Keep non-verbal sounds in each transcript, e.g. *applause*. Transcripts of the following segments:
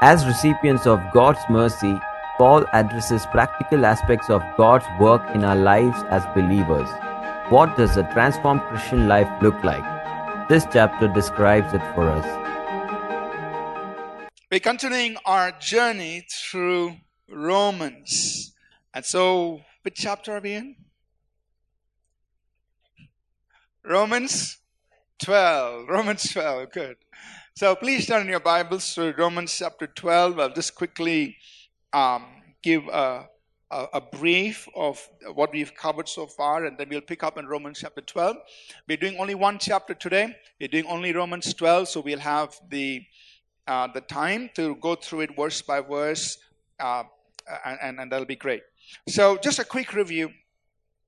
As recipients of God's mercy, Paul addresses practical aspects of God's work in our lives as believers. What does a transformed Christian life look like? This chapter describes it for us. We're continuing our journey through Romans. And so, which chapter are we in? Romans 12. Romans 12. Good. So please turn your Bibles to Romans chapter 12. I'll just quickly um, give a, a, a, brief of what we've covered so far, and then we'll pick up in Romans chapter 12. We're doing only one chapter today. We're doing only Romans 12, so we'll have the uh, the time to go through it verse by verse, uh, and, and, that'll be great. So, just a quick review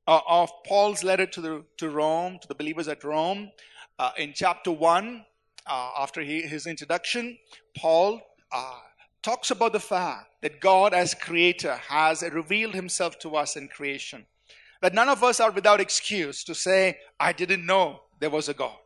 uh, of Paul's letter to, the, to Rome, to the believers at Rome. Uh, in chapter 1, uh, after he, his introduction, Paul uh, talks about the fact that God, as creator, has revealed himself to us in creation. That none of us are without excuse to say, I didn't know there was a God.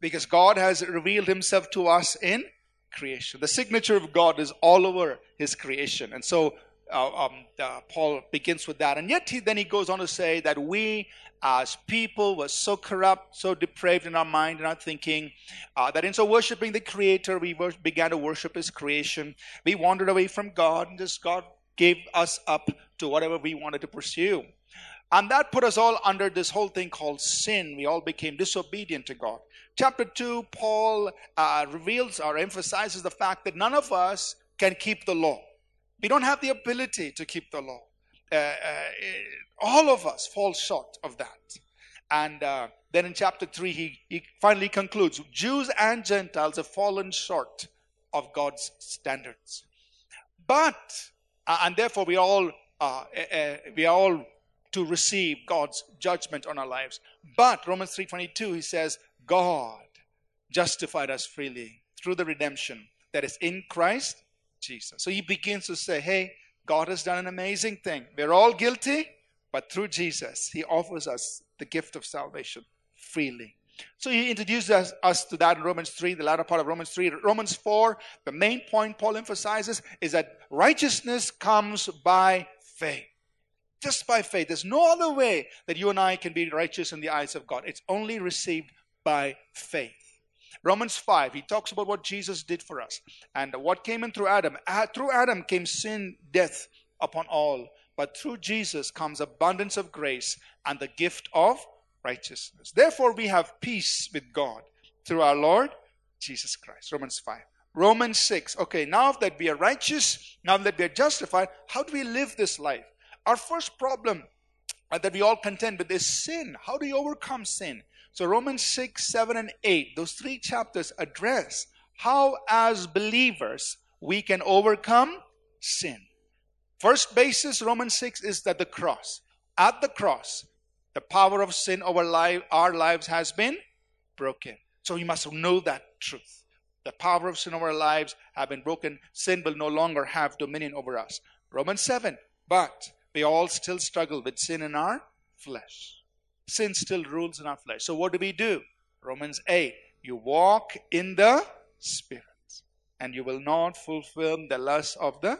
Because God has revealed himself to us in creation. The signature of God is all over his creation. And so uh, um, uh, Paul begins with that. And yet, he, then he goes on to say that we as people were so corrupt, so depraved in our mind and our thinking, uh, that instead of worshiping the Creator, we were, began to worship His creation. We wandered away from God, and just God gave us up to whatever we wanted to pursue. And that put us all under this whole thing called sin. We all became disobedient to God. Chapter 2, Paul uh, reveals or emphasizes the fact that none of us can keep the law. We don't have the ability to keep the law. Uh, uh, all of us fall short of that. And uh, then in chapter 3, he, he finally concludes Jews and Gentiles have fallen short of God's standards. But, uh, and therefore, we all, uh, uh, we are all to receive God's judgment on our lives. But Romans 3:22 he says God justified us freely through the redemption that is in Christ Jesus. So he begins to say, hey, God has done an amazing thing. We're all guilty, but through Jesus, he offers us the gift of salvation freely. So he introduces us, us, to that in Romans 3, the latter part of Romans 3. Romans 4, the main point Paul emphasizes is that righteousness comes by faith. Just by faith. There's no other way that you and I can be righteous in the eyes of God. It's only received by faith. Romans 5, he talks about what Jesus did for us and what came in through Adam. Uh, through Adam came sin, death upon all. But through Jesus comes abundance of grace and the gift of righteousness. Therefore, we have peace with God through our Lord Jesus Christ. Romans 5. Romans 6. Okay, now that we are righteous, now that we are justified, how do we live this life? Our first problem that we all contend with is sin. How do you overcome sin? So Romans 6, 7, and 8, those three chapters address how, as believers, we can overcome sin. First basis, Romans 6, is that the cross. At the cross, the power of sin over life, our lives has been broken. So we must know that truth. The power of sin over our lives have been broken. Sin will no longer have dominion over us. Romans 7, but we all still struggle with sin in our flesh sin still rules in our flesh. So what do we do? Romans 8. You walk in the Spirit, and you will not fulfill the lust of the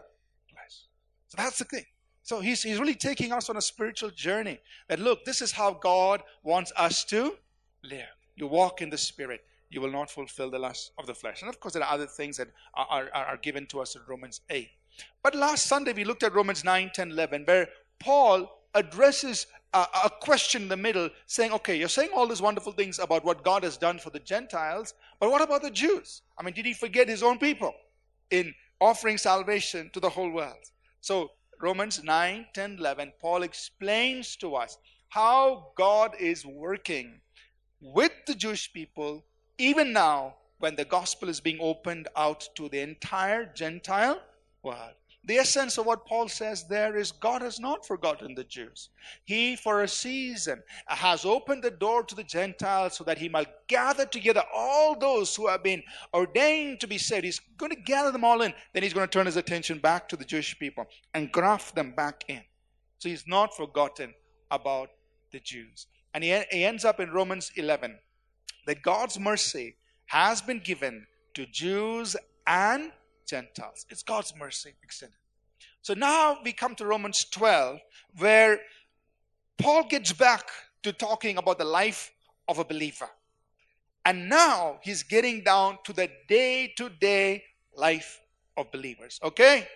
flesh. So that's the thing. So he's, he's really taking us on a spiritual journey. That look, this is how God wants us to live. You walk in the Spirit, you will not fulfill the lust of the flesh. And of course, there are other things that are, are, are given to us in Romans 8. But last Sunday, we looked at Romans 9, 10, 11, where Paul addresses a, a, question in the middle saying, okay, you're saying all these wonderful things about what God has done for the Gentiles, but what about the Jews? I mean, did he forget his own people in offering salvation to the whole world? So, Romans 9, 10, 11, Paul explains to us how God is working with the Jewish people even now when the gospel is being opened out to the entire Gentile world. The essence of what Paul says there is God has not forgotten the Jews. He, for a season, has opened the door to the Gentiles so that he might gather together all those who have been ordained to be saved. He's going to gather them all in. Then he's going to turn his attention back to the Jewish people and graft them back in. So he's not forgotten about the Jews. And he, he ends up in Romans 11 that God's mercy has been given to Jews and Gentiles. It's God's mercy extended. So now we come to Romans 12, where Paul gets back to talking about the life of a believer. And now he's getting down to the day to day life of believers. Okay?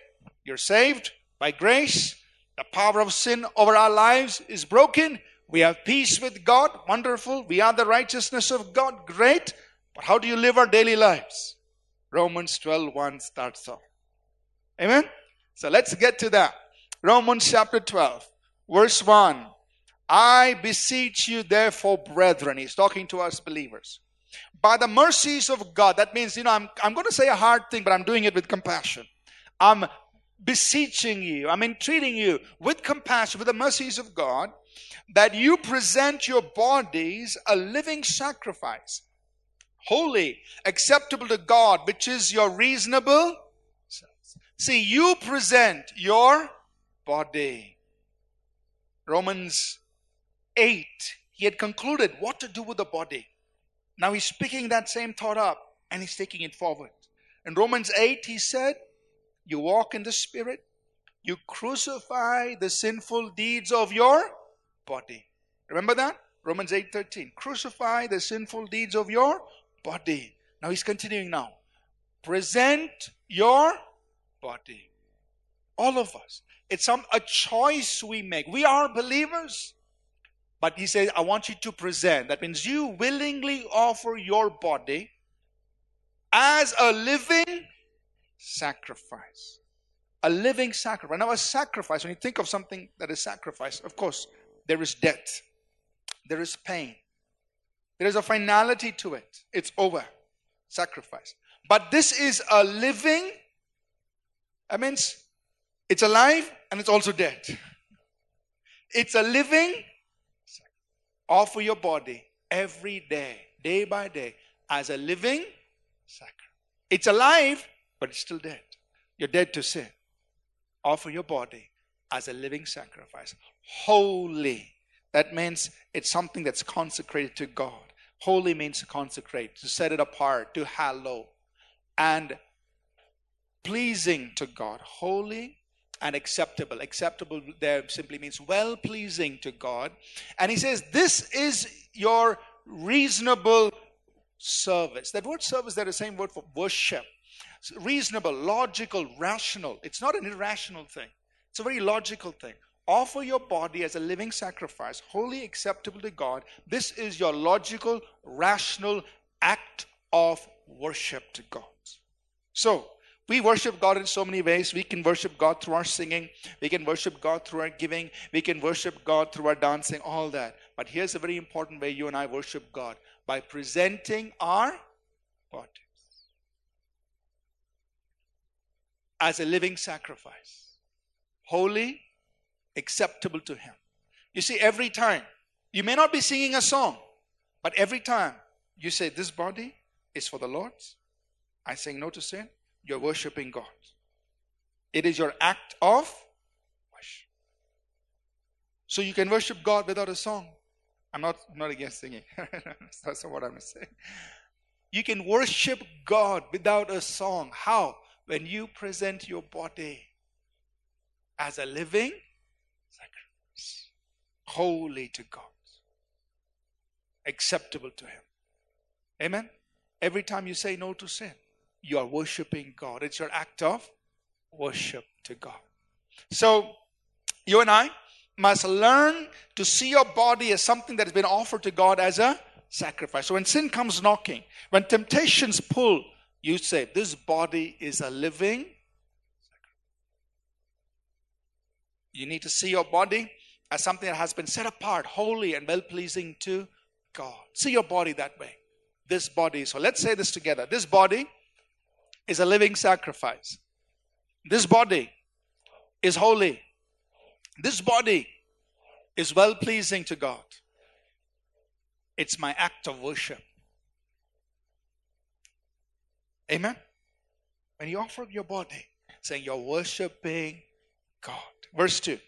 You're saved by grace. The power of sin over our lives is broken. We have peace with God. Wonderful. We are the righteousness of God. Great. But how do you live our daily lives? Romans 12 1 starts off. Amen? So let's get to that. Romans chapter 12, verse 1. I beseech you, therefore, brethren. He's talking to us believers. By the mercies of God, that means, you know, I'm, I'm going to say a hard thing, but I'm doing it with compassion. I'm beseeching you, I'm entreating you with compassion, with the mercies of God, that you present your bodies a living sacrifice, holy, acceptable to God, which is your reasonable. See, you present your body. Romans 8, he had concluded what to do with the body. Now he's picking that same thought up and he's taking it forward. In Romans 8, he said, You walk in the Spirit, you crucify the sinful deeds of your body. Remember that? Romans 8 13. Crucify the sinful deeds of your body. Now he's continuing now. Present your body. All of us. It's some a choice we make. We are believers. But he says, I want you to present. That means you willingly offer your body as a living sacrifice. A living sacrifice. Now, a sacrifice, when you think of something that is sacrifice, of course, there is death, there is pain, there is a finality to it. It's over. Sacrifice. But this is a living, that means it's alive and it's also dead. It's a living Offer your body every day, day by day, as a living sacrifice. It's alive, but it's still dead. You're dead to sin. Offer your body as a living sacrifice. Holy. That means it's something that's consecrated to God. Holy means to consecrate, to set it apart, to hallow. And pleasing to God. Holy and acceptable. Acceptable there simply means well pleasing to God. And he says, This is your reasonable service. That word service, they're the same word for worship. reasonable, logical, rational. It's not an irrational thing, it's a very logical thing. Offer your body as a living sacrifice, holy acceptable to God. This is your logical, rational act of worship to God. So, we worship God in so many ways. We can worship God through our singing. We can worship God through our giving. We can worship God through our dancing, all that. But here's a very important way you and I worship God by presenting our bodies as a living sacrifice, holy, acceptable to Him. You see, every time, you may not be singing a song, but every time you say, This body is for the Lord's, I say no to sin you're worshiping God. It is your act of worship. So you can worship God without a song. I'm not, I'm not against singing. *laughs* That's not what I'm saying. You can worship God without a song. How? When you present your body as a living holy to God, acceptable to Him. Amen? Every time you say no to sin, you are worshiping God. It's your act of worship to God. So, you and I must learn to see your body as something that has been offered to God as a sacrifice. So, when sin comes knocking, when temptations pull, you say, This body is a living. You need to see your body as something that has been set apart, holy, and well pleasing to God. See your body that way. This body. So, let's say this together. This body is a living sacrifice. This body is holy. This body is well pleasing to God. It's my act of worship. Amen. When you offer your body, saying you're worshiping God. Verse 2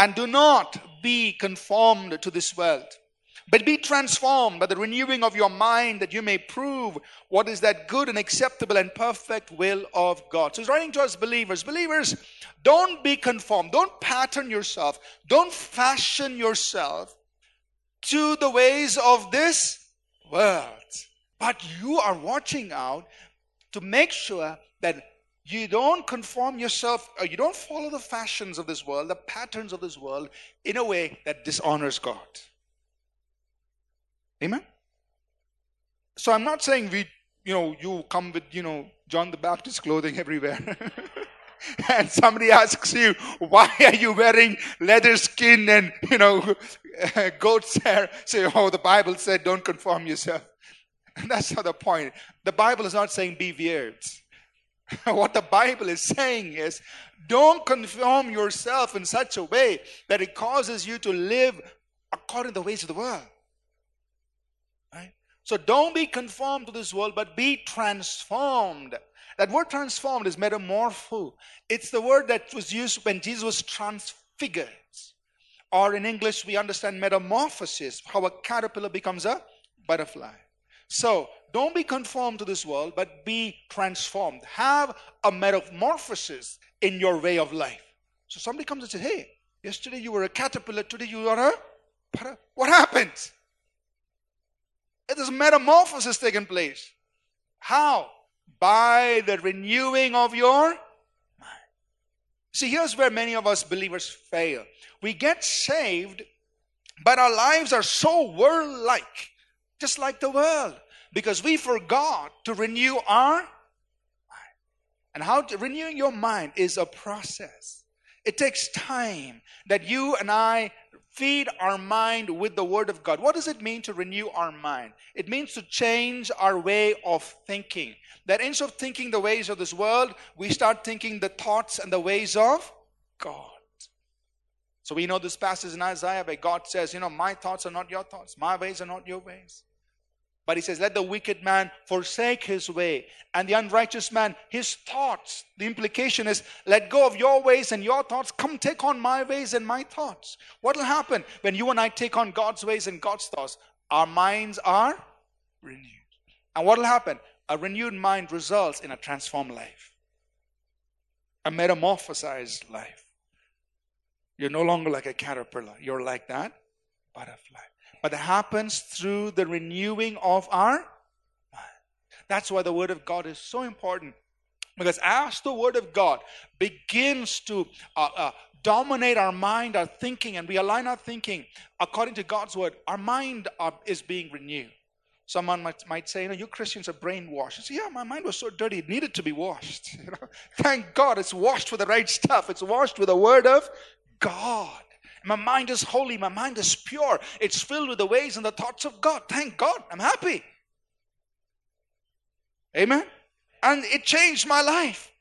And do not be conformed to this world, But be transformed by the renewing of your mind that you may prove what is that good and acceptable and perfect will of God. So he's writing to us believers. Believers, don't be conformed. Don't pattern yourself. Don't fashion yourself to the ways of this world. But you are watching out to make sure that you don't conform yourself or you don't follow the fashions of this world, the patterns of this world in a way that dishonors God. Amen? So I'm not saying we, you know, you come with, you know, John the Baptist clothing everywhere. *laughs* and somebody asks you, why are you wearing leather skin and, you know, *laughs* goat's hair? Say, oh, the Bible said don't conform yourself. And *laughs* that's not the point. The Bible is not saying be weird. *laughs* what the Bible is saying is don't conform yourself in such a way that it causes you to live according to the ways of the world. Right? So don't be conformed to this world, but be transformed. That word transformed is metamorpho. It's the word that was used when Jesus was transfigured. Or in English, we understand metamorphosis, how a caterpillar becomes a butterfly. So don't be conformed to this world, but be transformed. Have a metamorphosis in your way of life. So somebody comes and says, Hey, yesterday you were a caterpillar, today you are a. What happened? It is metamorphosis taking place. How? By the renewing of your mind. See, here's where many of us believers fail. We get saved, but our lives are so world like, just like the world, because we forgot to renew our mind. And how to, renewing your mind is a process. It takes time that you and I feed our mind with the Word of God. What does it mean to renew our mind? It means to change our way of thinking. That instead of thinking the ways of this world, we start thinking the thoughts and the ways of God. So we know this passage in Isaiah where God says, You know, my thoughts are not your thoughts, my ways are not your ways. But he says, Let the wicked man forsake his way, and the unrighteous man his thoughts. The implication is, Let go of your ways and your thoughts. Come take on my ways and my thoughts. What will happen when you and I take on God's ways and God's thoughts? Our minds are renewed. And what will happen? A renewed mind results in a transformed life, a metamorphosized life. You're no longer like a caterpillar, you're like that butterfly but it happens through the renewing of our. That's why the Word of God is so important. Because as the Word of God begins to uh, uh, dominate our mind, our thinking, and we align our thinking according to God's Word, our mind uh, is being renewed. Someone might, might say, you know, you Christians are brainwashed. Say, yeah, my mind was so dirty, it needed to be washed. *laughs* You know? Thank God it's washed with the right stuff. It's washed with the Word of God. My mind is holy. My mind is pure. It's filled with the ways and the thoughts of God. Thank God. I'm happy. Amen. And it changed my life.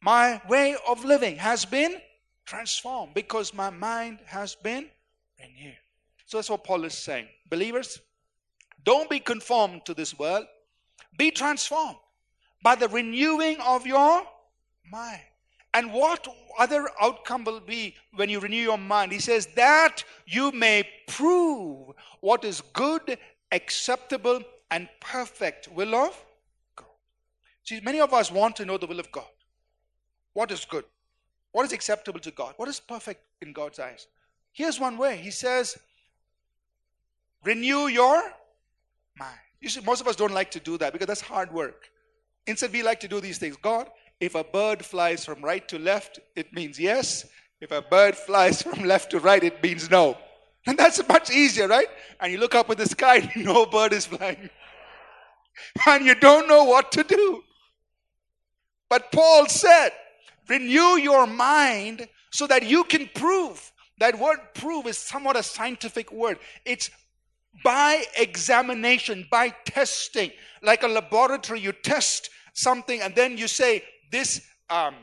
My way of living has been transformed because my mind has been renewed. So that's what Paul is saying. Believers, don't be conformed to this world, be transformed by the renewing of your mind. And what other outcome will be when you renew your mind? He says, that you may prove what is good, acceptable, and perfect will of God. See, many of us want to know the will of God. What is good? What is acceptable to God? What is perfect in God's eyes? Here's one way. He says, renew your mind. You see, most of us don't like to do that because that's hard work. Instead, we like to do these things. God, if a bird flies from right to left, it means yes. If a bird flies from *laughs* left to right, it means no. And that's much easier, right? And you look up at the sky, *laughs* no bird is flying. *laughs* And you don't know what to do. But Paul said, renew your mind so that you can prove. That word prove is somewhat a scientific word. It's by examination, by testing. Like a laboratory, you test something and then you say, this, um,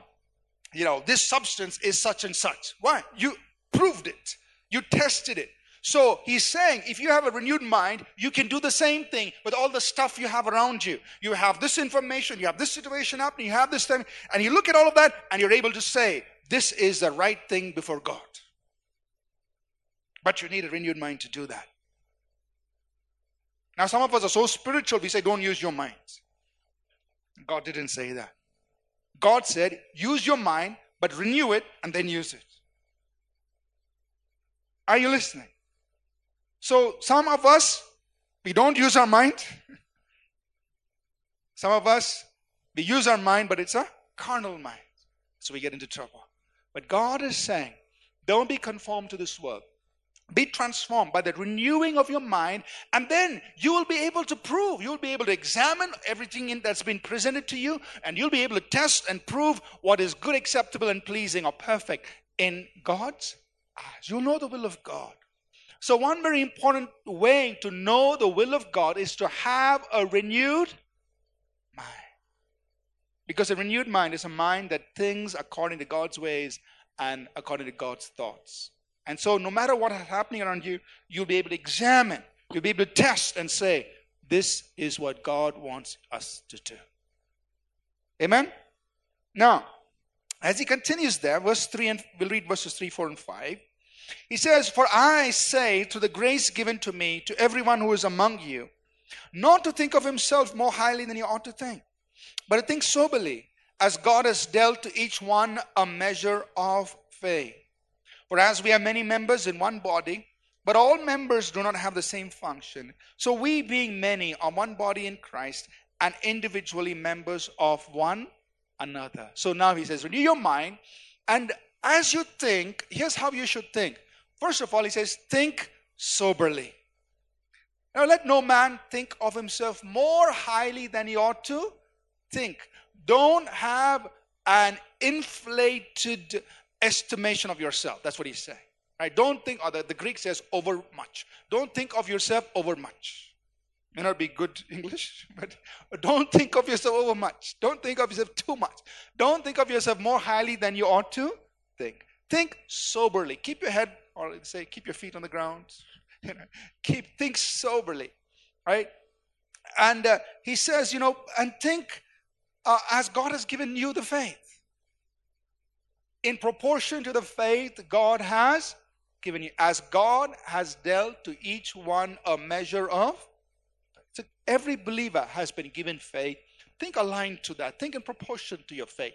you know, this substance is such and such. Why? You proved it. You tested it. So he's saying if you have a renewed mind, you can do the same thing with all the stuff you have around you. You have this information, you have this situation happening, you have this thing, and you look at all of that and you're able to say, this is the right thing before God. But you need a renewed mind to do that. Now, some of us are so spiritual, we say, don't use your minds. God didn't say that. God said, use your mind, but renew it and then use it. Are you listening? So, some of us, we don't use our mind. *laughs* Some of us, we use our mind, but it's a carnal mind. So we get into trouble. But God is saying, don't be conformed to this world. Be transformed by the renewing of your mind, and then you will be able to prove, you'll be able to examine everything in, that's been presented to you, and you'll be able to test and prove what is good, acceptable, and pleasing or perfect in God's eyes. You'll know the will of God. So, one very important way to know the will of God is to have a renewed mind. Because a renewed mind is a mind that thinks according to God's ways and according to God's thoughts. And so, no matter what is happening around you, you'll be able to examine, you'll be able to test and say, This is what God wants us to do. Amen? Now, as he continues there, verse 3 and we'll read verses 3, 4, and 5. He says, For I say, to the grace given to me, to everyone who is among you, not to think of himself more highly than he ought to think, but to think soberly, as God has dealt to each one a measure of faith. For as we have many members in one body, but all members do not have the same function, so we, being many, are one body in Christ and individually members of one another. So now he says, renew your mind, and as you think, here's how you should think. First of all, he says, think soberly. Now, let no man think of himself more highly than he ought to think. Don't have an inflated estimation of yourself. That's what he's saying. Right? Don't think, or the, the Greek says over much. Don't think of yourself over much. May not be good *laughs* English, but don't think of yourself over much. Don't think of yourself too much. Don't think of yourself more highly than you ought to think. Think soberly. Keep your head, or say, keep your feet on the ground. *laughs* You know, keep think soberly, right? And uh, he says, you know, and think uh, as God has given you the faith in proportion to the faith God has given you. As God has dealt to each one a measure of. So every believer has been given faith. Think aligned to that. Think in proportion to your faith.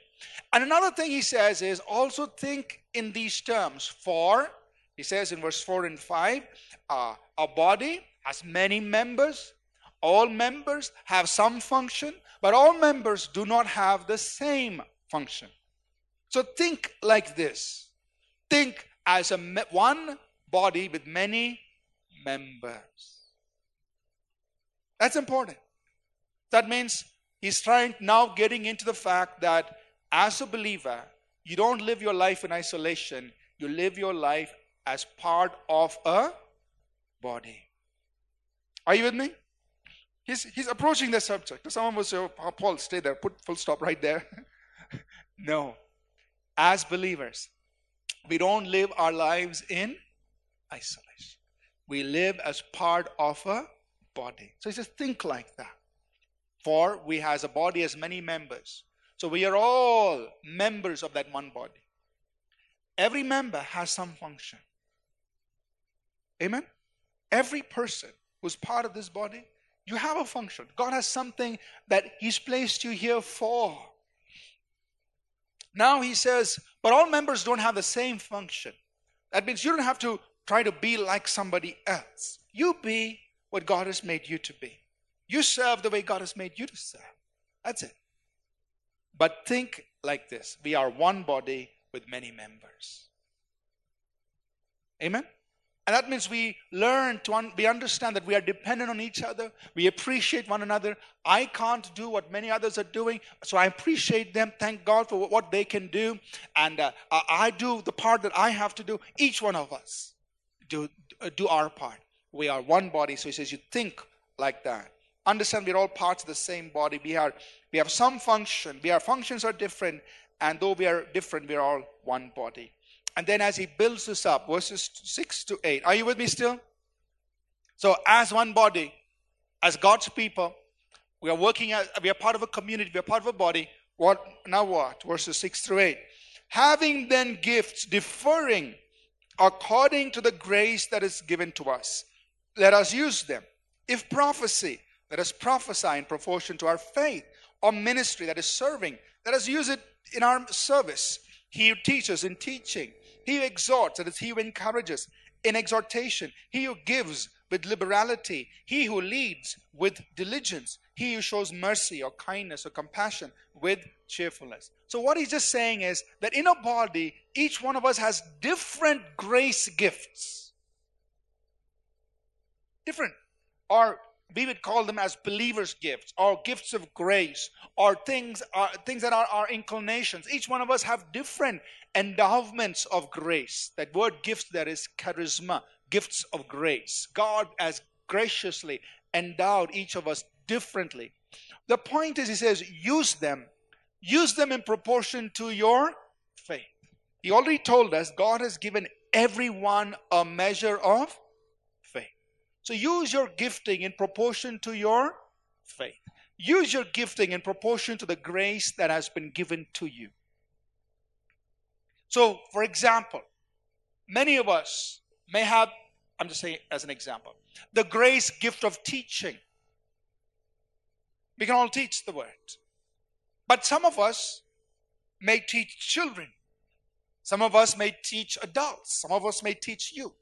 And another thing he says is also think in these terms. For, he says in verse 4 and 5, uh, a body has many members. All members have some function, but all members do not have the same function. So think like this think as a one body with many members. That's important. That means he's trying now getting into the fact that as a believer, you don't live your life in isolation, you live your life as part of a body. Are you with me? He's, he's approaching the subject. Someone will say, oh, Paul, stay there, put full stop right there. *laughs* no as believers, we don't live our lives in isolation. We live as part of a body. So he says, think like that. For we has a body as many members. So we are all members of that one body. Every member has some function. Amen? Every person who's part of this body, you have a function. God has something that He's placed you here for. Now he says, but all members don't have the same function. That means you don't have to try to be like somebody else. You be what God has made you to be. You serve the way God has made you to serve. That's it. But think like this we are one body with many members. Amen? And that means we learn to, un- we understand that we are dependent on each other. We appreciate one another. I can't do what many others are doing, so I appreciate them. Thank God for what they can do. And uh, I do the part that I have to do. Each one of us do, uh, do our part. We are one body, so he says, you think like that. Understand we're all parts of the same body. We, are, we have some function. We, our functions are different, and though we are different, we are all one body. And then as he builds this up, verses 6 to 8. Are you with me still? So, as one body, as God's people, we are working as we are part of a community, we are part of a body. What now what? Verses 6 through 8. Having then gifts differing according to the grace that is given to us, let us use them. If prophecy, let us prophesy in proportion to our faith. Or ministry, that is serving, let us use it in our service. He teaches in teaching. He who exhorts, that is, he who encourages in exhortation. He who gives with liberality. He who leads with diligence. He who shows mercy or kindness or compassion with cheerfulness. So, what he's just saying is that in a body, each one of us has different grace gifts. Different. Or we would call them as believers' gifts or gifts of grace or things, uh, things that are our inclinations. Each one of us have different endowments of grace. That word gifts there is charisma, gifts of grace. God has graciously endowed each of us differently. The point is, he says, use them. Use them in proportion to your faith. He already told us God has given everyone a measure of faith. so use your gifting in proportion to your faith. Use your gifting in proportion to the grace that has been given to you. So, for example, many of us may have, I'm just saying as an example, the grace gift of teaching. We can all teach the word. But some of us may teach children. Some of us may teach adults. Some of us may teach youth.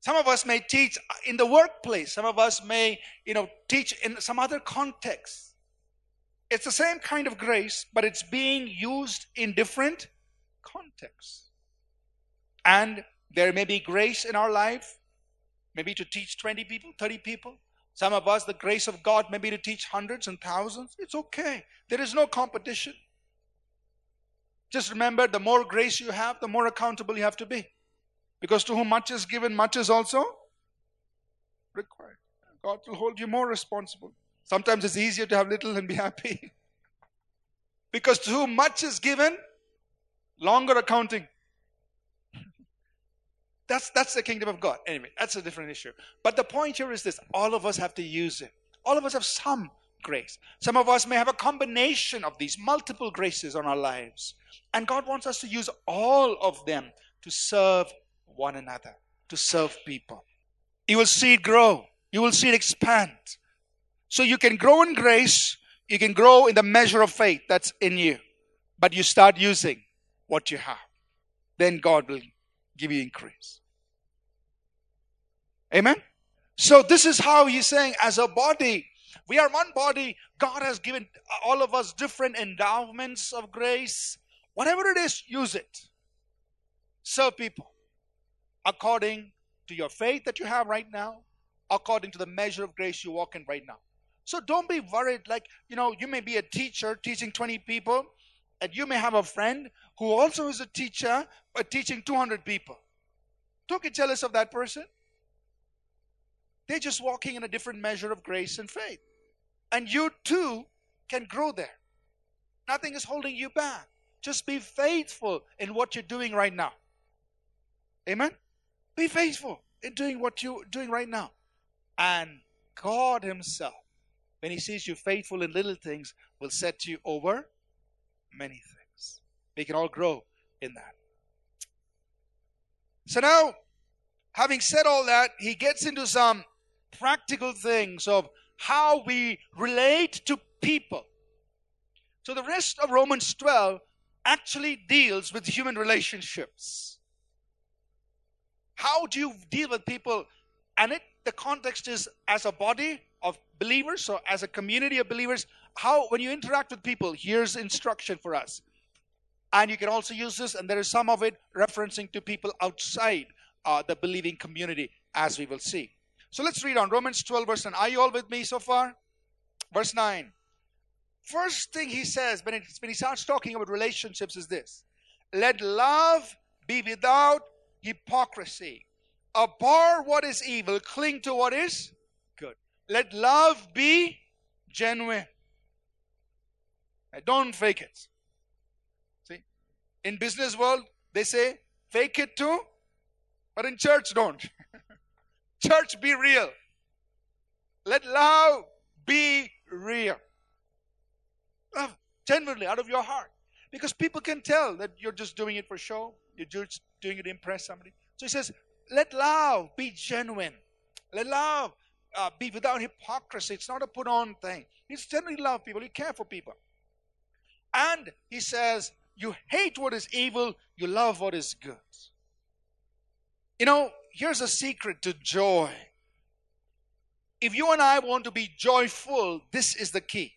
Some of us may teach in the workplace. Some of us may, you know, teach in some other context. It's the same kind of grace, but it's being used in different contexts. And there may be grace in our life, maybe to teach 20 people, 30 people. Some of us, the grace of God, maybe to teach hundreds and thousands. It's okay. There is no competition. Just remember the more grace you have, the more accountable you have to be. Because to whom much is given, much is also required. God will hold you more responsible. Sometimes it's easier to have little and be happy. *laughs* because to whom much is given, longer accounting. That's, that's the kingdom of God. Anyway, that's a different issue. But the point here is this all of us have to use it. All of us have some grace. Some of us may have a combination of these multiple graces on our lives. And God wants us to use all of them to serve one another, to serve people. You will see it grow, you will see it expand. So you can grow in grace, you can grow in the measure of faith that's in you, but you start using what you have. Then God will give you increase. Amen? So, this is how he's saying, as a body, we are one body. God has given all of us different endowments of grace. Whatever it is, use it. Serve people according to your faith that you have right now, according to the measure of grace you walk in right now. So don't be worried. Like, you know, you may be a teacher teaching 20 people, and you may have a friend who also is a teacher, but teaching 200 people. Don't get jealous of that person. They're just walking in a different measure of grace and faith. And you too can grow there. Nothing is holding you back. Just be faithful in what you're doing right now. Amen? Be faithful in doing what you're doing right now. And God Himself, when He sees you faithful in little things, will set you over many things. We can all grow in that. So now, having said all that, he gets into some practical things of how we relate to people. So the rest of Romans 12 actually deals with human relationships. How do you deal with people? And it the context is as a body of believers, so as a community of believers, how when you interact with people, here's instruction for us. And you can also use this, and there is some of it referencing to people outside uh, the believing community, as we will see. So let's read on Romans 12, verse 9. Are you all with me so far? Verse 9. First thing he says when, it, when he starts talking about relationships is this Let love be without hypocrisy. Abhor what is evil, cling to what is good. Let love be genuine. Don't fake it. In business world, they say fake it too, but in church don't. *laughs* church be real. Let love be real. Love genuinely out of your heart. Because people can tell that you're just doing it for show. You're just doing it to impress somebody. So he says, let love be genuine. Let love uh, be without hypocrisy. It's not a put on thing. You generally love people, you care for people. And he says, you hate what is evil, you love what is good. You know, here's a secret to joy. If you and I want to be joyful, this is the key.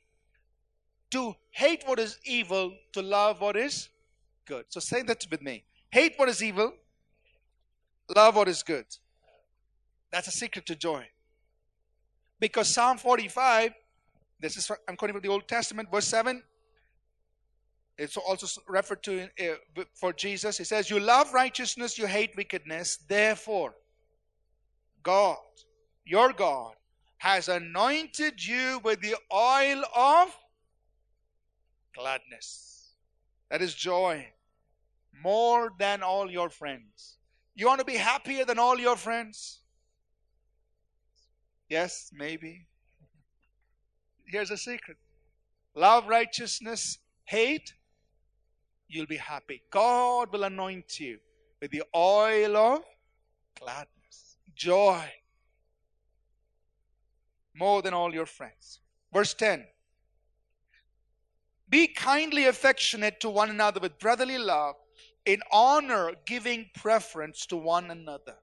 To hate what is evil, to love what is good. So say that with me. Hate what is evil, love what is good. That's a secret to joy. Because Psalm 45, this is I'm quoting from the Old Testament, verse 7. It's also referred to uh, for Jesus. He says, You love righteousness, you hate wickedness. Therefore, God, your God, has anointed you with the oil of gladness. That is joy. More than all your friends. You want to be happier than all your friends? Yes, maybe. Here's a secret love righteousness, hate, you'll be happy. God will anoint you with the oil of gladness, joy, more than all your friends. Verse 10 Be kindly affectionate to one another with brotherly love, in honor, giving preference to one another.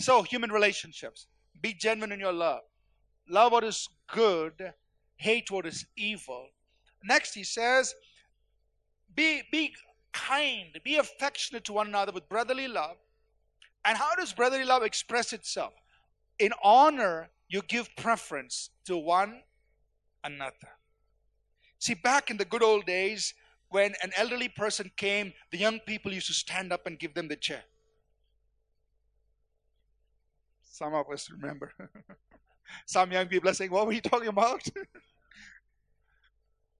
So, human relationships. Be genuine in your love. Love what is good, hate what is evil. Next, he says, be, be kind, be affectionate to one another with brotherly love. And how does brotherly love express itself? In honor, you give preference to one another. See, back in the good old days, when an elderly person came, the young people used to stand up and give them the chair. Some of us remember. *laughs* Some young people are saying, What were you talking about? *laughs*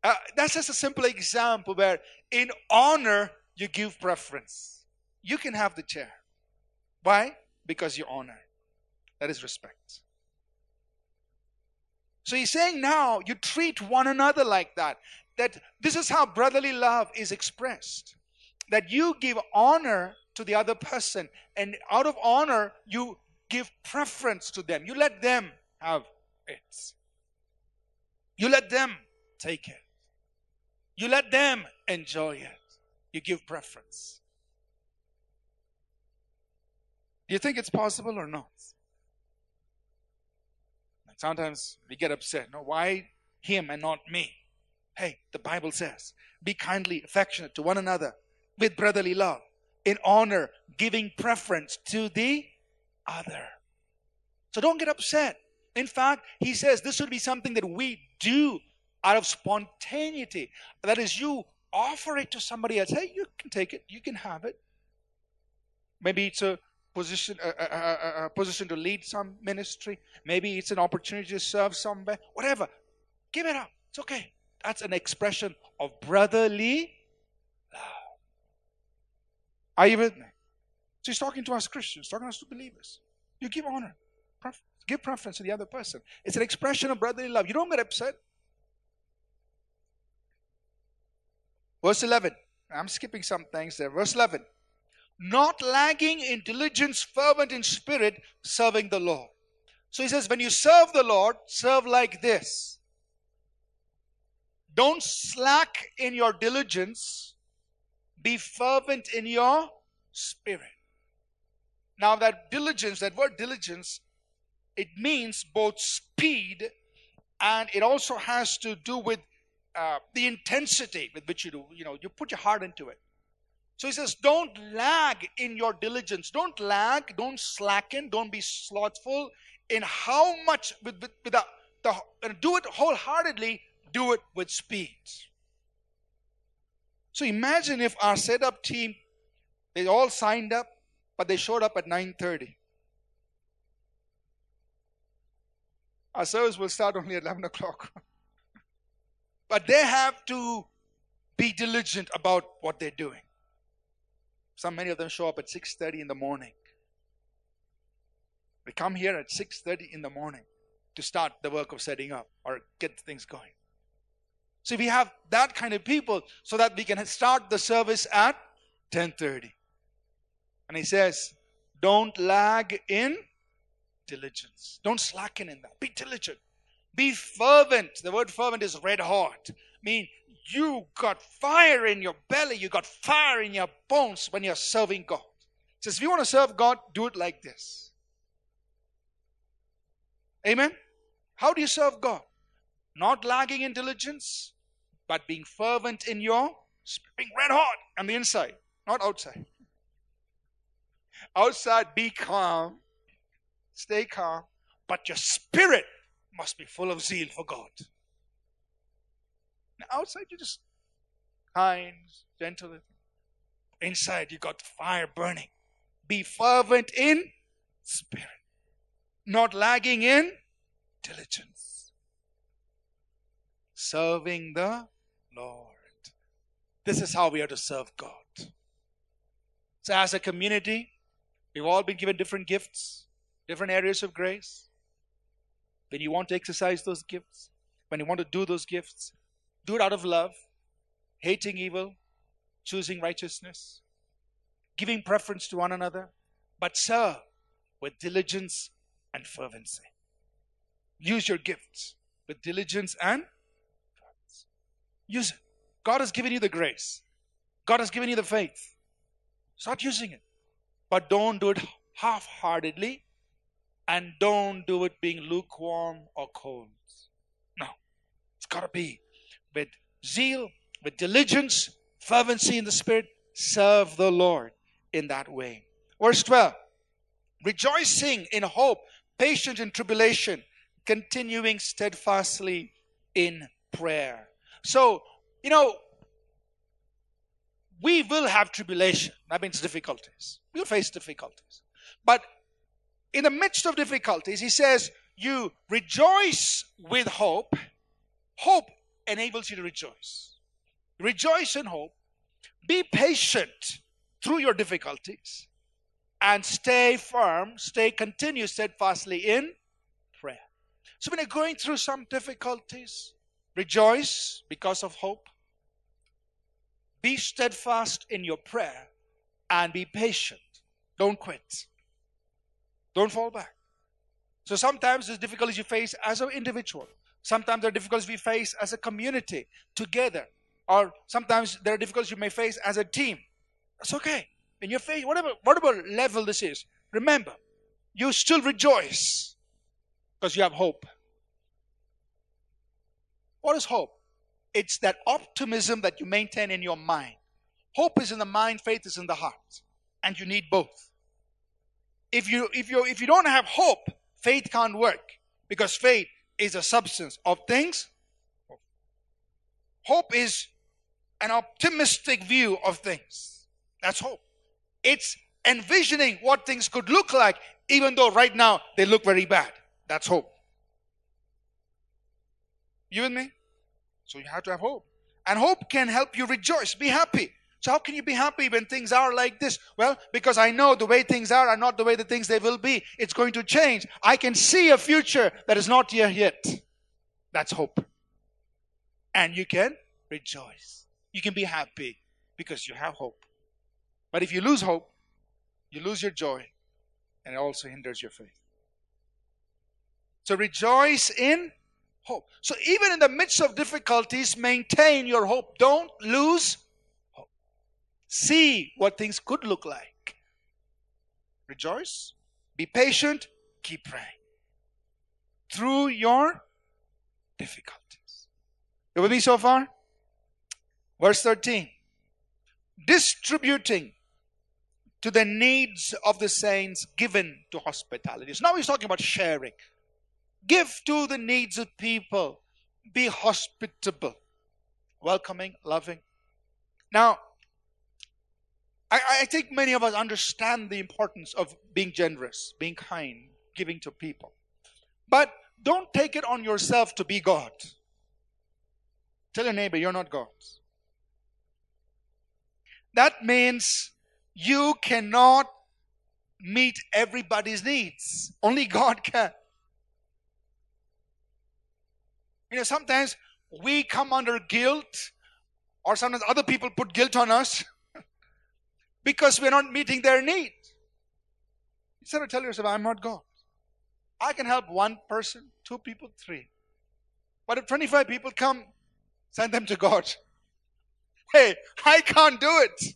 uh, that's just a simple example where, in honor, you give preference. You can have the chair. Why? Because you honor. That is respect. So he's saying now you treat one another like that. That this is how brotherly love is expressed. That you give honor to the other person, and out of honor, you give preference to them. You let them have it. You let them take it. You let them enjoy it. You give preference. Do you think it's possible or not? And sometimes we get upset. No, why him and not me? Hey, the Bible says, be kindly affectionate to one another with brotherly love, in honor, giving preference to the other. So don't get upset. In fact, he says this should be something that we do out of spontaneity. That is, you offer it to somebody else. Hey, you can take it, you can have it. Maybe it's a position, a, a, a, a position to lead some ministry. Maybe it's an opportunity to serve somewhere. Whatever, give it up. It's okay. That's an expression of brotherly love. Are you with me? So he's talking to us Christians, talking to us to believers. You give honor, give preference to the other person. It's an expression of brotherly love. You don't get upset. Verse 11. I'm skipping some things there. Verse 11. Not lagging in diligence, fervent in spirit, serving the Lord. So he says, when you serve the Lord, serve like this. Don't slack in your diligence, be fervent in your spirit. Now, that diligence, that word diligence, it means both speed and it also has to do with uh, the intensity with which you do. You know, you put your heart into it. So he says, don't lag in your diligence. Don't lag. Don't slacken. Don't be slothful in how much with, with, with the, the do it wholeheartedly. Do it with speed. So imagine if our setup team they all signed up but they showed up at 9.30. Our service will start only at 11 o'clock. *laughs* but they have to be diligent about what they're doing. Some many of them show up at 6:30 in the morning. They come here at 6:30 in the morning to start the work of setting up or get things going. So we have that kind of people so that we can start the service at 10:30. And he says, don't lag in diligence. Don't slacken in that. Be diligent. Be fervent. The word fervent is red hot. I mean, you got fire in your belly, you got fire in your bones when you're serving God. Says, if you want to serve God, do it like this. Amen? How do you serve God? Not lagging in diligence, but being fervent in your being red hot on the inside, not outside. Outside, be calm, stay calm, but your spirit must be full of zeal for God. Now, outside, you're just kind, gentle. Inside, you got fire burning. Be fervent in spirit, not lagging in diligence. Serving the Lord. This is how we are to serve God. So, as a community, we've all been given different gifts, different areas of grace. When you want to exercise those gifts, when you want to do those gifts, do it out of love, hating evil, choosing righteousness, giving preference to one another, but serve with diligence and fervency. Use your gifts with diligence and fervency. Use it. God has given you the grace. God has given you the faith. Start using it. But don't do it half heartedly and don't do it being lukewarm or cold. No. It's got to be with zeal, with diligence, fervency in the Spirit. Serve the Lord in that way. Verse 12 Rejoicing in hope, patient in tribulation, continuing steadfastly in prayer. So, you know, we will have tribulation. That means difficulties. We'll face difficulties. But in the midst of difficulties, he says, you rejoice with hope. Hope enables you to rejoice. Rejoice in hope. Be patient through your difficulties and stay firm, stay continue steadfastly in prayer. So when you're going through some difficulties, rejoice because of hope. Be steadfast in your prayer and be patient. Don't quit. Don't fall back. So sometimes there's difficulties you face as an individual. Sometimes there are difficulties we face as a community together. Or sometimes there are difficulties you may face as a team. That's okay. In your face, whatever, whatever level this is, remember, you still rejoice because you have hope. What is hope? It's that optimism that you maintain in your mind. Hope is in the mind, faith is in the heart. And you need both. If you if you if you don't have hope, faith can't work because faith is a substance of things. Hope is an optimistic view of things. That's hope. It's envisioning what things could look like, even though right now they look very bad. That's hope. You with me? So you have to have hope. And hope can help you rejoice, be happy. So how can you be happy when things are like this? Well, because I know the way things are are not the way the things they will be. It's going to change. I can see a future that is not here yet. That's hope. And you can rejoice. You can be happy because you have hope. But if you lose hope, you lose your joy and it also hinders your faith. So rejoice in hope. So even in the midst of difficulties, maintain your hope. Don't lose. See what things could look like. Rejoice. Be patient. Keep praying. Through your difficulties. You with me so far? Verse 13. Distributing to the needs of the saints given to hospitality. So now he's talking about sharing. Give to the needs of people. Be hospitable, welcoming, loving. Now, I, I think many of us understand the importance of being generous, being kind, giving to people. But don't take it on yourself to be God. Tell your neighbor, you're not God. That means you cannot meet everybody's needs. Only God can. You know, sometimes we come under guilt, or sometimes other people put guilt on us because we're not meeting their need. Instead of telling yourself, I'm not God. I can help one person, two people, three. But if 25 people come, send them to God. *laughs* Hey, I can't do it.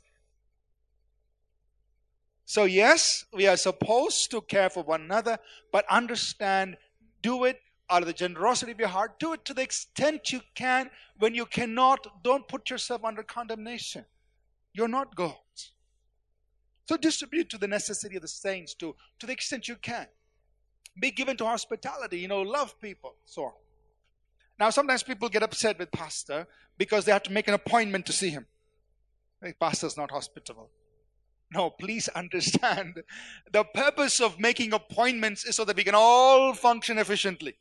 So, yes, we are supposed to care for one another, but understand, do it out of the generosity of your heart. Do it to the extent you can. When you cannot, don't put yourself under condemnation. You're not God. So distribute to the necessity of the saints to, to the extent you can. Be given to hospitality, you know, love people, so on. Now, sometimes people get upset with pastor because they have to make an appointment to see him. Hey, pastor's not hospitable. No, please understand. The purpose of making appointments is so that we can all function efficiently.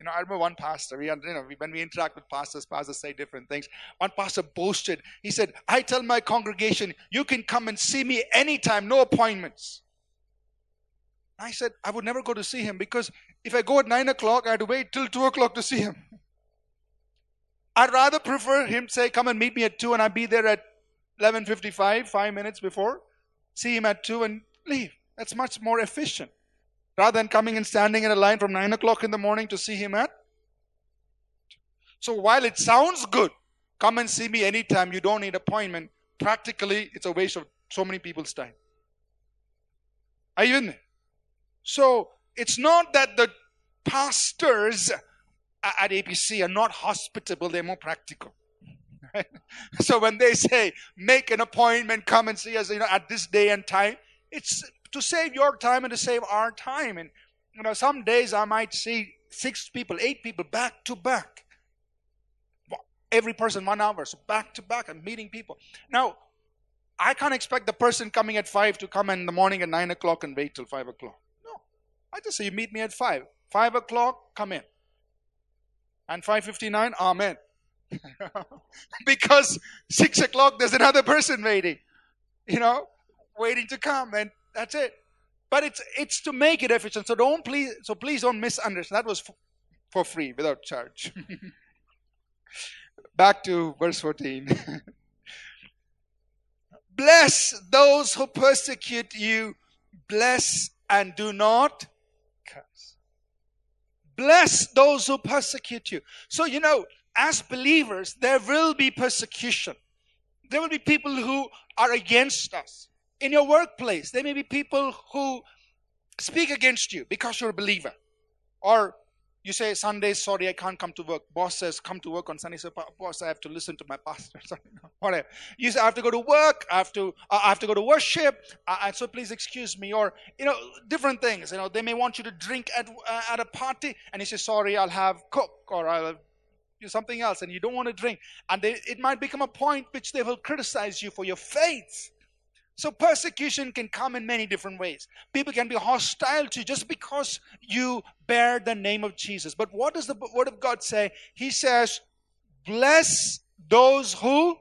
You know, I remember one pastor, we, you know, when we interact with pastors, pastors say different things. One pastor boasted, he said, I tell my congregation, you can come and see me anytime, no appointments. I said, I would never go to see him because if I go at 9 o'clock, I had to wait till 2 o'clock to see him. I'd rather prefer him say, come and meet me at 2 and I'll be there at 11.55, five minutes before. See him at 2 and leave. That's much more efficient. Rather than coming and standing in a line from 9 o'clock in the morning to see him at. So while it sounds good, come and see me anytime, you don't need appointment. Practically, it's a waste of so many people's time. Are you in there? So it's not that the pastors at APC are not hospitable, they're more practical. *laughs* so when they say make an appointment, come and see us, you know, at this day and time, it's to save your time and to save our time. And you know, some days I might see six people, eight people back to back. Every person one hour, so back to back, I'm meeting people. Now, I can't expect the person coming at five to come in the morning at nine o'clock and wait till five o'clock. No, I just say, you meet me at 5. 5 o'clock, come in. And 5.59, amen. *laughs* because 6 o'clock, there's another person waiting. You know, waiting to come. And that's it. But it's it's to make it efficient. So don't please so please don't misunderstand. That was f- for free without charge. *laughs* Back to verse 14. *laughs* Bless those who persecute you. Bless and do not curse. Bless those who persecute you. So, you know, as believers, there will be persecution. There will be people who are against us. In your workplace, there may be people who speak against you because you're a believer. Or you say, Sunday, sorry, I can't come to work. Boss says, come to work on Sunday. So, boss, I have to listen to my pastor. *laughs* Whatever. You say, I have to go to work. I have to, uh, I have to go to worship. Uh, so please excuse me. Or, you know, different things. You know, they may want you to drink at, uh, at a party. And you say, sorry, I'll have Coke or I'll do something else. And you don't want to drink. And they, it might become a point which they will criticize you for your faith. So persecution can come in many different ways. People can be hostile to you just because you bear the name of Jesus. But what does the word of God say? He says, bless those who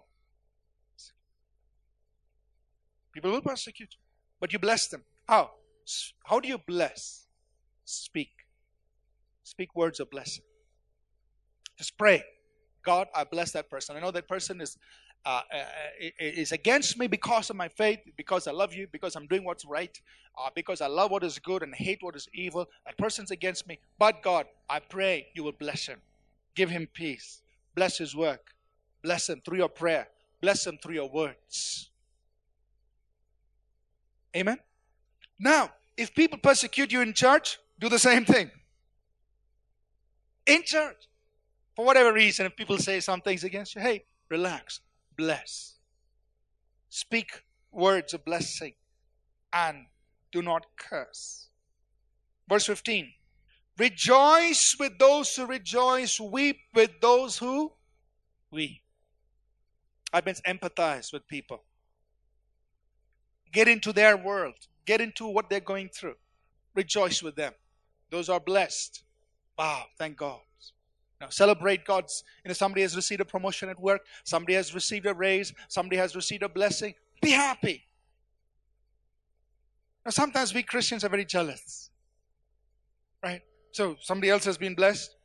people will persecute you, but you bless them. How? How do you bless? Speak. Speak words of blessing. Just pray. God, I bless that person. I know that person is uh, uh, uh is against me because of my faith, because I love you, because I'm doing what's right, uh, because I love what is good and hate what is evil. That person's against me. But God, I pray you will bless him. Give him peace. Bless his work. Bless him through your prayer. Bless him through your words. Amen. Now, if people persecute you in church, do the same thing. In church. For whatever reason, if people say some things against you, hey, relax bless. Speak words of blessing and do not curse. Verse 15 Rejoice with those who rejoice, weep with those who weep. I've been empathize with people. Get into their world, get into what they're going through. Rejoice with them. Those are blessed. Wow, thank God. Now, celebrate God's, you know, somebody has received a promotion at work, somebody has received a raise, somebody has received a blessing. Be happy. Now, sometimes we Christians are very jealous, right? So, somebody else has been blessed.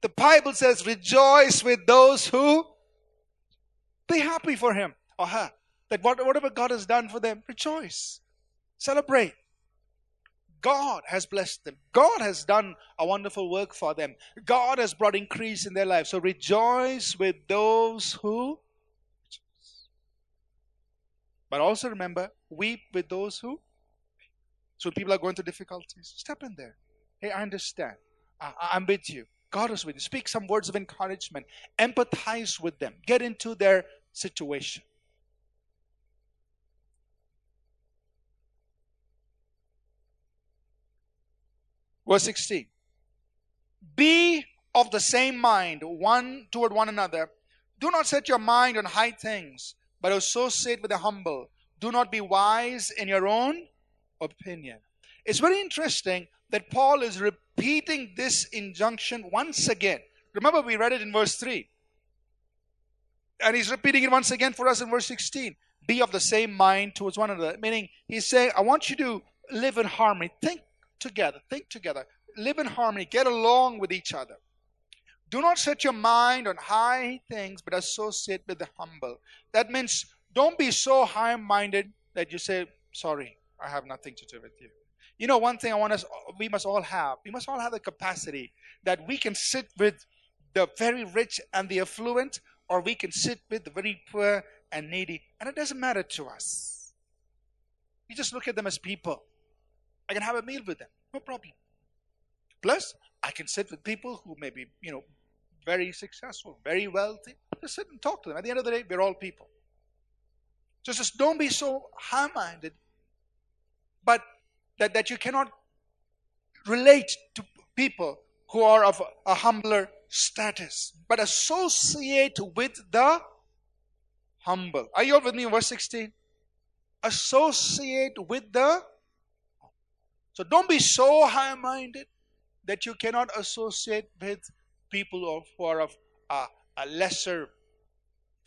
The Bible says, rejoice with those who be happy for him or her. That whatever God has done for them, rejoice. Celebrate. God has blessed them. God has done a wonderful work for them. God has brought increase in their lives. So rejoice with those who. But also remember, weep with those who. So people are going through difficulties. Step in there. Hey, I understand. I, I'm with you. God is with you. Speak some words of encouragement. Empathize with them. Get into their situation. Verse 16. Be of the same mind, one toward one another. Do not set your mind on high things, but associate with the humble. Do not be wise in your own opinion. It's very interesting that Paul is repeating this injunction once again. Remember, we read it in verse 3. And he's repeating it once again for us in verse 16. Be of the same mind towards one another. Meaning, he's saying, I want you to live in harmony. Think together, think together, live in harmony, get along with each other. Do not set your mind on high things, but associate with the humble. That means don't be so high minded that you say, Sorry, I have nothing to do with you. You know, one thing I want us, we must all have, we must all have the capacity that we can sit with the very rich and the affluent, or we can sit with the very poor and needy, and it doesn't matter to us. You just look at them as people. I can have a meal with them, no problem. Plus, I can sit with people who may be, you know, very successful, very wealthy. Just sit and talk to them. At the end of the day, we're all people. So just don't be so high minded, but that, that you cannot relate to people who are of a, a humbler status, but associate with the humble. Are you all with me in verse 16? Associate with the so don't be so high minded that you cannot associate with people who are of uh, a lesser,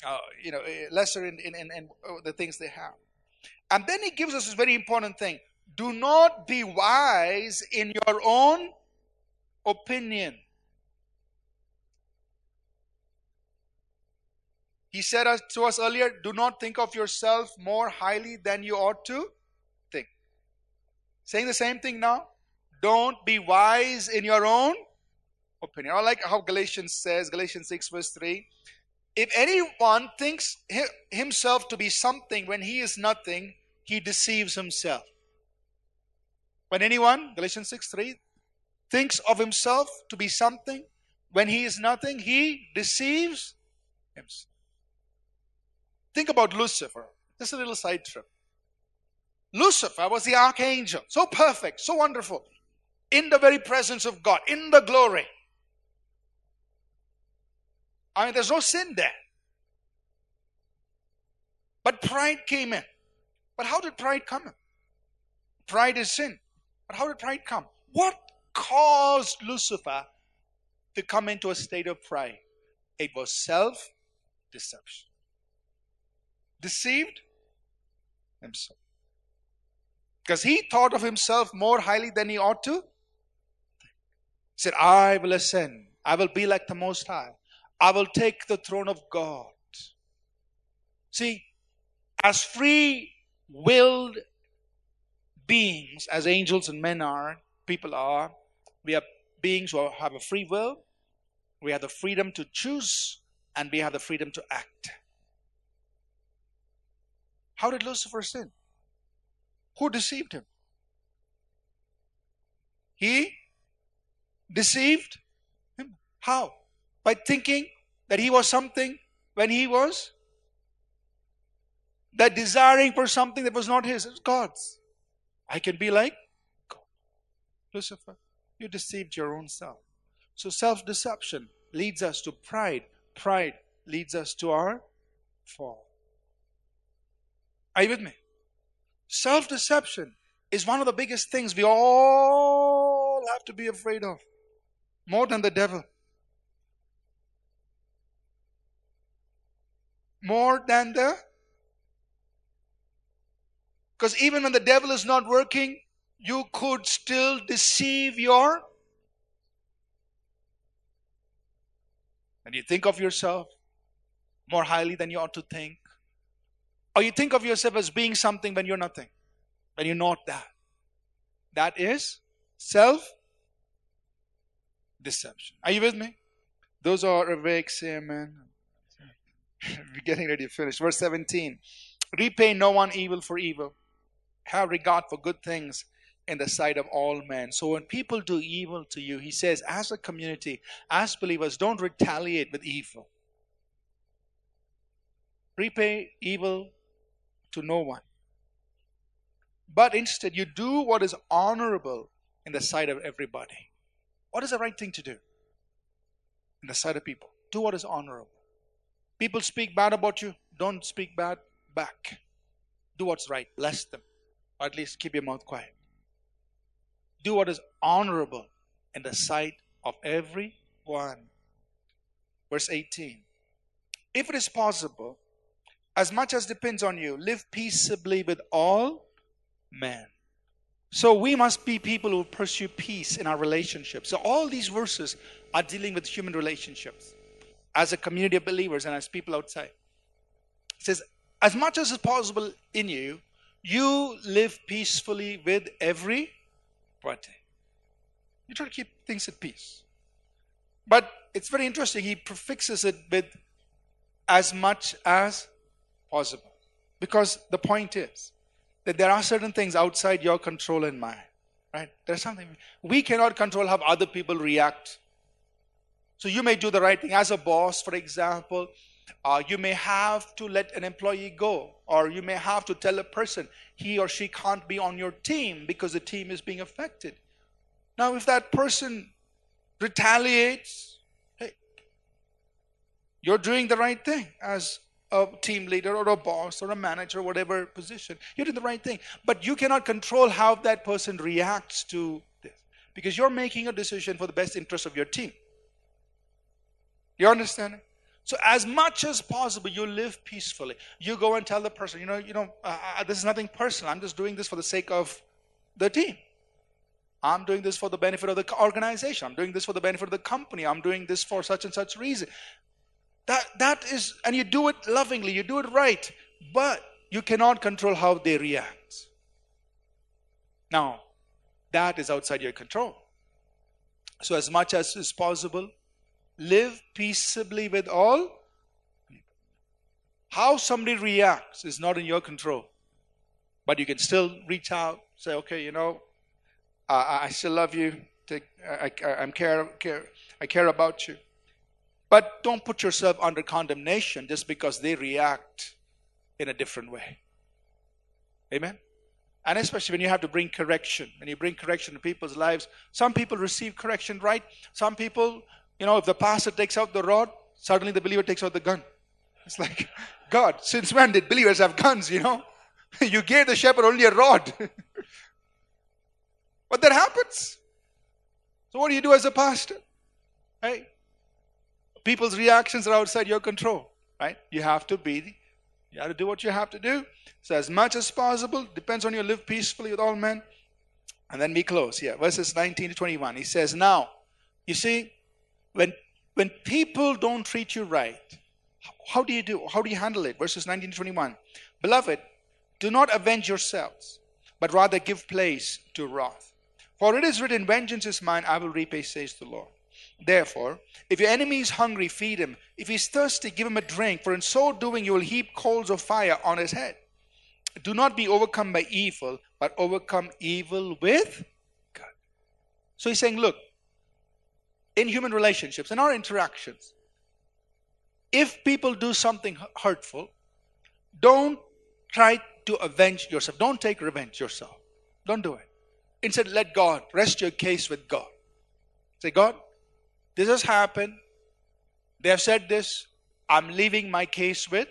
uh, you know, lesser in, in, in, in the things they have. And then he gives us this very important thing do not be wise in your own opinion. He said to us earlier, do not think of yourself more highly than you ought to Saying the same thing now. Don't be wise in your own opinion. I like how Galatians says, Galatians 6, verse 3. If anyone thinks himself to be something when he is nothing, he deceives himself. When anyone, Galatians 6, 3, thinks of himself to be something when he is nothing, he deceives himself. Think about Lucifer. Just a little side trip. Lucifer was the archangel, so perfect, so wonderful, in the very presence of God, in the glory. I mean, there's no sin there. But pride came in. But how did pride come in? Pride is sin. But how did pride come? What caused Lucifer to come into a state of pride? It was self deception. Deceived himself. Because he thought of himself more highly than he ought to. He said, I will ascend. I will be like the Most High. I will take the throne of God. See, as free willed beings, as angels and men are, people are, we are beings who have a free will. We have the freedom to choose and we have the freedom to act. How did Lucifer sin? Who deceived him? He deceived him. How? By thinking that he was something when he was that desiring for something that was not his, it was God's. I can be like God. Lucifer, you deceived your own self. So self deception leads us to pride. Pride leads us to our fall. Are you with me? Self deception is one of the biggest things we all have to be afraid of, more than the devil. More than the. Because even when the devil is not working, you could still deceive your. And you think of yourself more highly than you ought to think. Or you think of yourself as being something when you're nothing, when you're not that. That is self deception. Are you with me? Those are awake, say amen. We're getting ready to finish. Verse 17 Repay no one evil for evil, have regard for good things in the sight of all men. So when people do evil to you, he says, as a community, as believers, don't retaliate with evil. Repay evil to no one. But instead, you do what is honorable in the sight of everybody. What is the right thing to do in the sight of people? Do what is honorable. People speak bad about you, don't speak bad back. Do what's right. Bless them. Or at least keep your mouth quiet. Do what is honorable in the sight of everyone. Verse 18. If it is possible, as much as depends on you, live peaceably with all men. So we must be people who pursue peace in our relationships. So all these verses are dealing with human relationships as a community of believers and as people outside. It says, as much as is possible in you, you live peacefully with every party. You try to keep things at peace. But it's very interesting. He prefixes it with as much as possible. Because the point is that there are certain things outside your control and mine. Right? There's something we cannot control how other people react. So you may do the right thing. As a boss, for example, uh, you may have to let an employee go, or you may have to tell a person he or she can't be on your team because the team is being affected. Now, if that person retaliates, hey, you're doing the right thing as a team leader or a boss or a manager, whatever position. You're doing the right thing. But you cannot control how that person reacts to this because you're making a decision for the best interest of your team. You understand? So as much as possible, you live peacefully. You go and tell the person, you know, you know, uh, uh, this is nothing personal. I'm just doing this for the sake of the team. I'm doing this for the benefit of the organization. I'm doing this for the benefit of the company. I'm doing this for such and such reason. That, that is, and you do it lovingly, you do it right, but you cannot control how they react. Now, that is outside your control. So, as much as is possible, live peaceably with all How somebody reacts is not in your control. But you can still reach out, say, okay, you know, I, I still love you. Take, I, I, am care, care, I care about you. But don't put yourself under condemnation just because they react in a different way. Amen? And especially when you have to bring correction, when you bring correction to people's lives, some people receive correction right. Some people, you know, if the pastor takes out the rod, suddenly the believer takes out the gun. It's like, *laughs* God, since when did believers have guns, you know? *laughs* you gave the shepherd only a rod. *laughs* but that happens. So what do you do as a pastor? Hey, people's reactions are outside your control, right? You have to be, you have to do what you have to do. So as much as possible, depends on you, live peacefully with all men. And then we close here, verses 19 to 21. He says, Now, you see, when when people don't treat you right, how do you do? How do you handle it? Verses 19 to 21. Beloved, do not avenge yourselves, but rather give place to wrath. For it is written, Vengeance is mine, I will repay, says the Lord. Therefore, if your enemy is hungry, feed him. If he's thirsty, give him a drink, for in so doing you will heap coals of fire on his head. Do not be overcome by evil, but overcome evil with good. So he's saying, look, in human relationships, in our interactions, if people do something hurtful, don't try to avenge yourself. Don't take revenge yourself. Don't do it. Instead, let God rest your case with God. Say, God, this has happened. They have said this. I'm leaving my case with.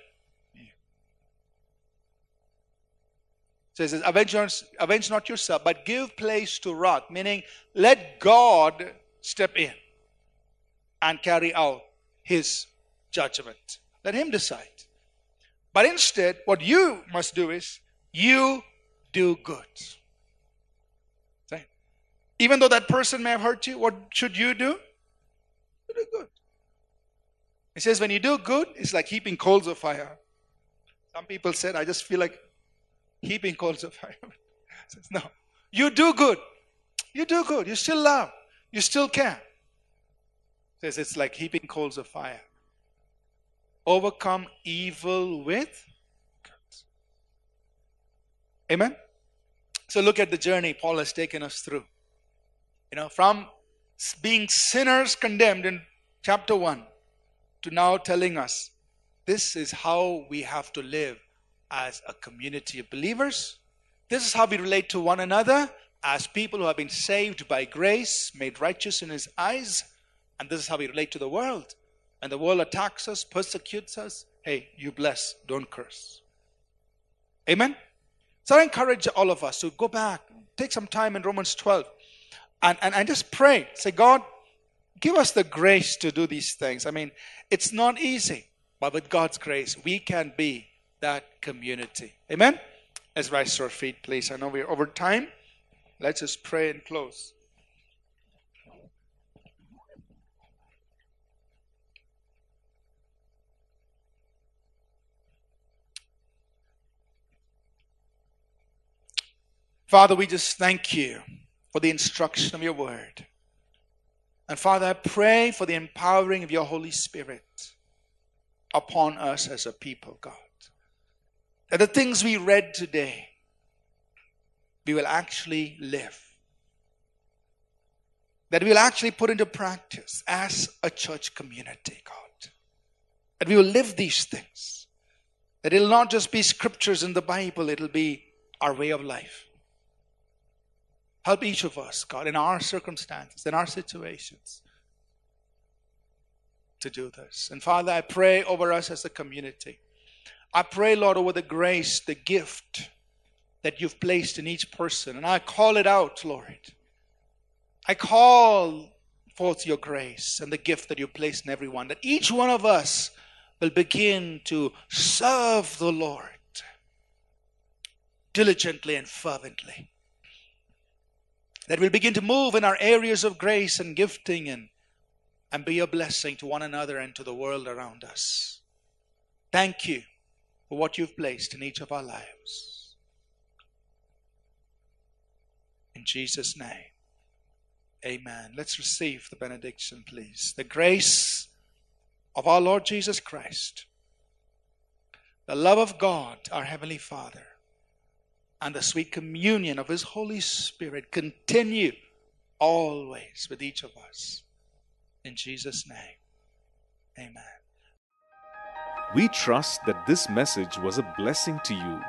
So says, avenge, avenge not yourself, but give place to wrath, meaning let God step in and carry out his judgment. Let him decide. But instead, what you must do is you do good. Even though that person may have hurt you, what should you do? Do good. He says, when you do good, it's like heaping coals of fire. Some people said, I just feel like heaping coals of fire. *laughs* says, no. You do good. You do good. You still love. You still care. Says it's like heaping coals of fire. Overcome evil with good. Amen. So look at the journey Paul has taken us through. You know, from being sinners condemned in chapter 1 to now telling us this is how we have to live as a community of believers. This is how we relate to one another as people who have been saved by grace, made righteous in His eyes. And this is how we relate to the world. And the world attacks us, persecutes us. Hey, you bless, don't curse. Amen? So I encourage all of us to go back, take some time in Romans 12, and, and, and just pray. Say, God, give us the grace to do these things. I mean, it's not easy, but with God's grace, we can be that community. Amen? Let's rise to our feet, please. I know we're over time. Let's just pray and close. Father, we just thank you for the instruction of your word. And Father, I pray for the empowering of your Holy Spirit upon us as a people, God. That the things we read today, we will actually live. That we will actually put into practice as a church community, God. That we will live these things. That it'll not just be scriptures in the Bible, it'll be our way of life. Help each of us, God, in our circumstances, in our situations, to do this. And Father, I pray over us as a community. I pray, Lord, over the grace, the gift that you've placed in each person. And I call it out, Lord. I call forth your grace and the gift that you placed in everyone, that each one of us will begin to serve the Lord diligently and fervently that we'll begin to move in our areas of grace and gifting and, and be a blessing to one another and to the world around us. Thank you for what you've placed in each of our lives. In Jesus' name, amen. Let's receive the benediction, please. The grace of our Lord Jesus Christ, the love of God, our Heavenly Father and the sweet communion of His Holy Spirit continue always with each of us. In Jesus' name, amen. We trust that this message was a blessing to you.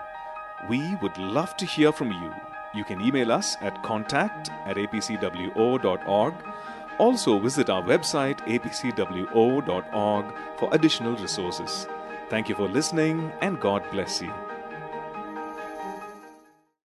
We would love to hear from you. You can email us at contact at apcwo.org. Also, visit our website apcwo.org for additional resources. Thank you for listening, and God bless you.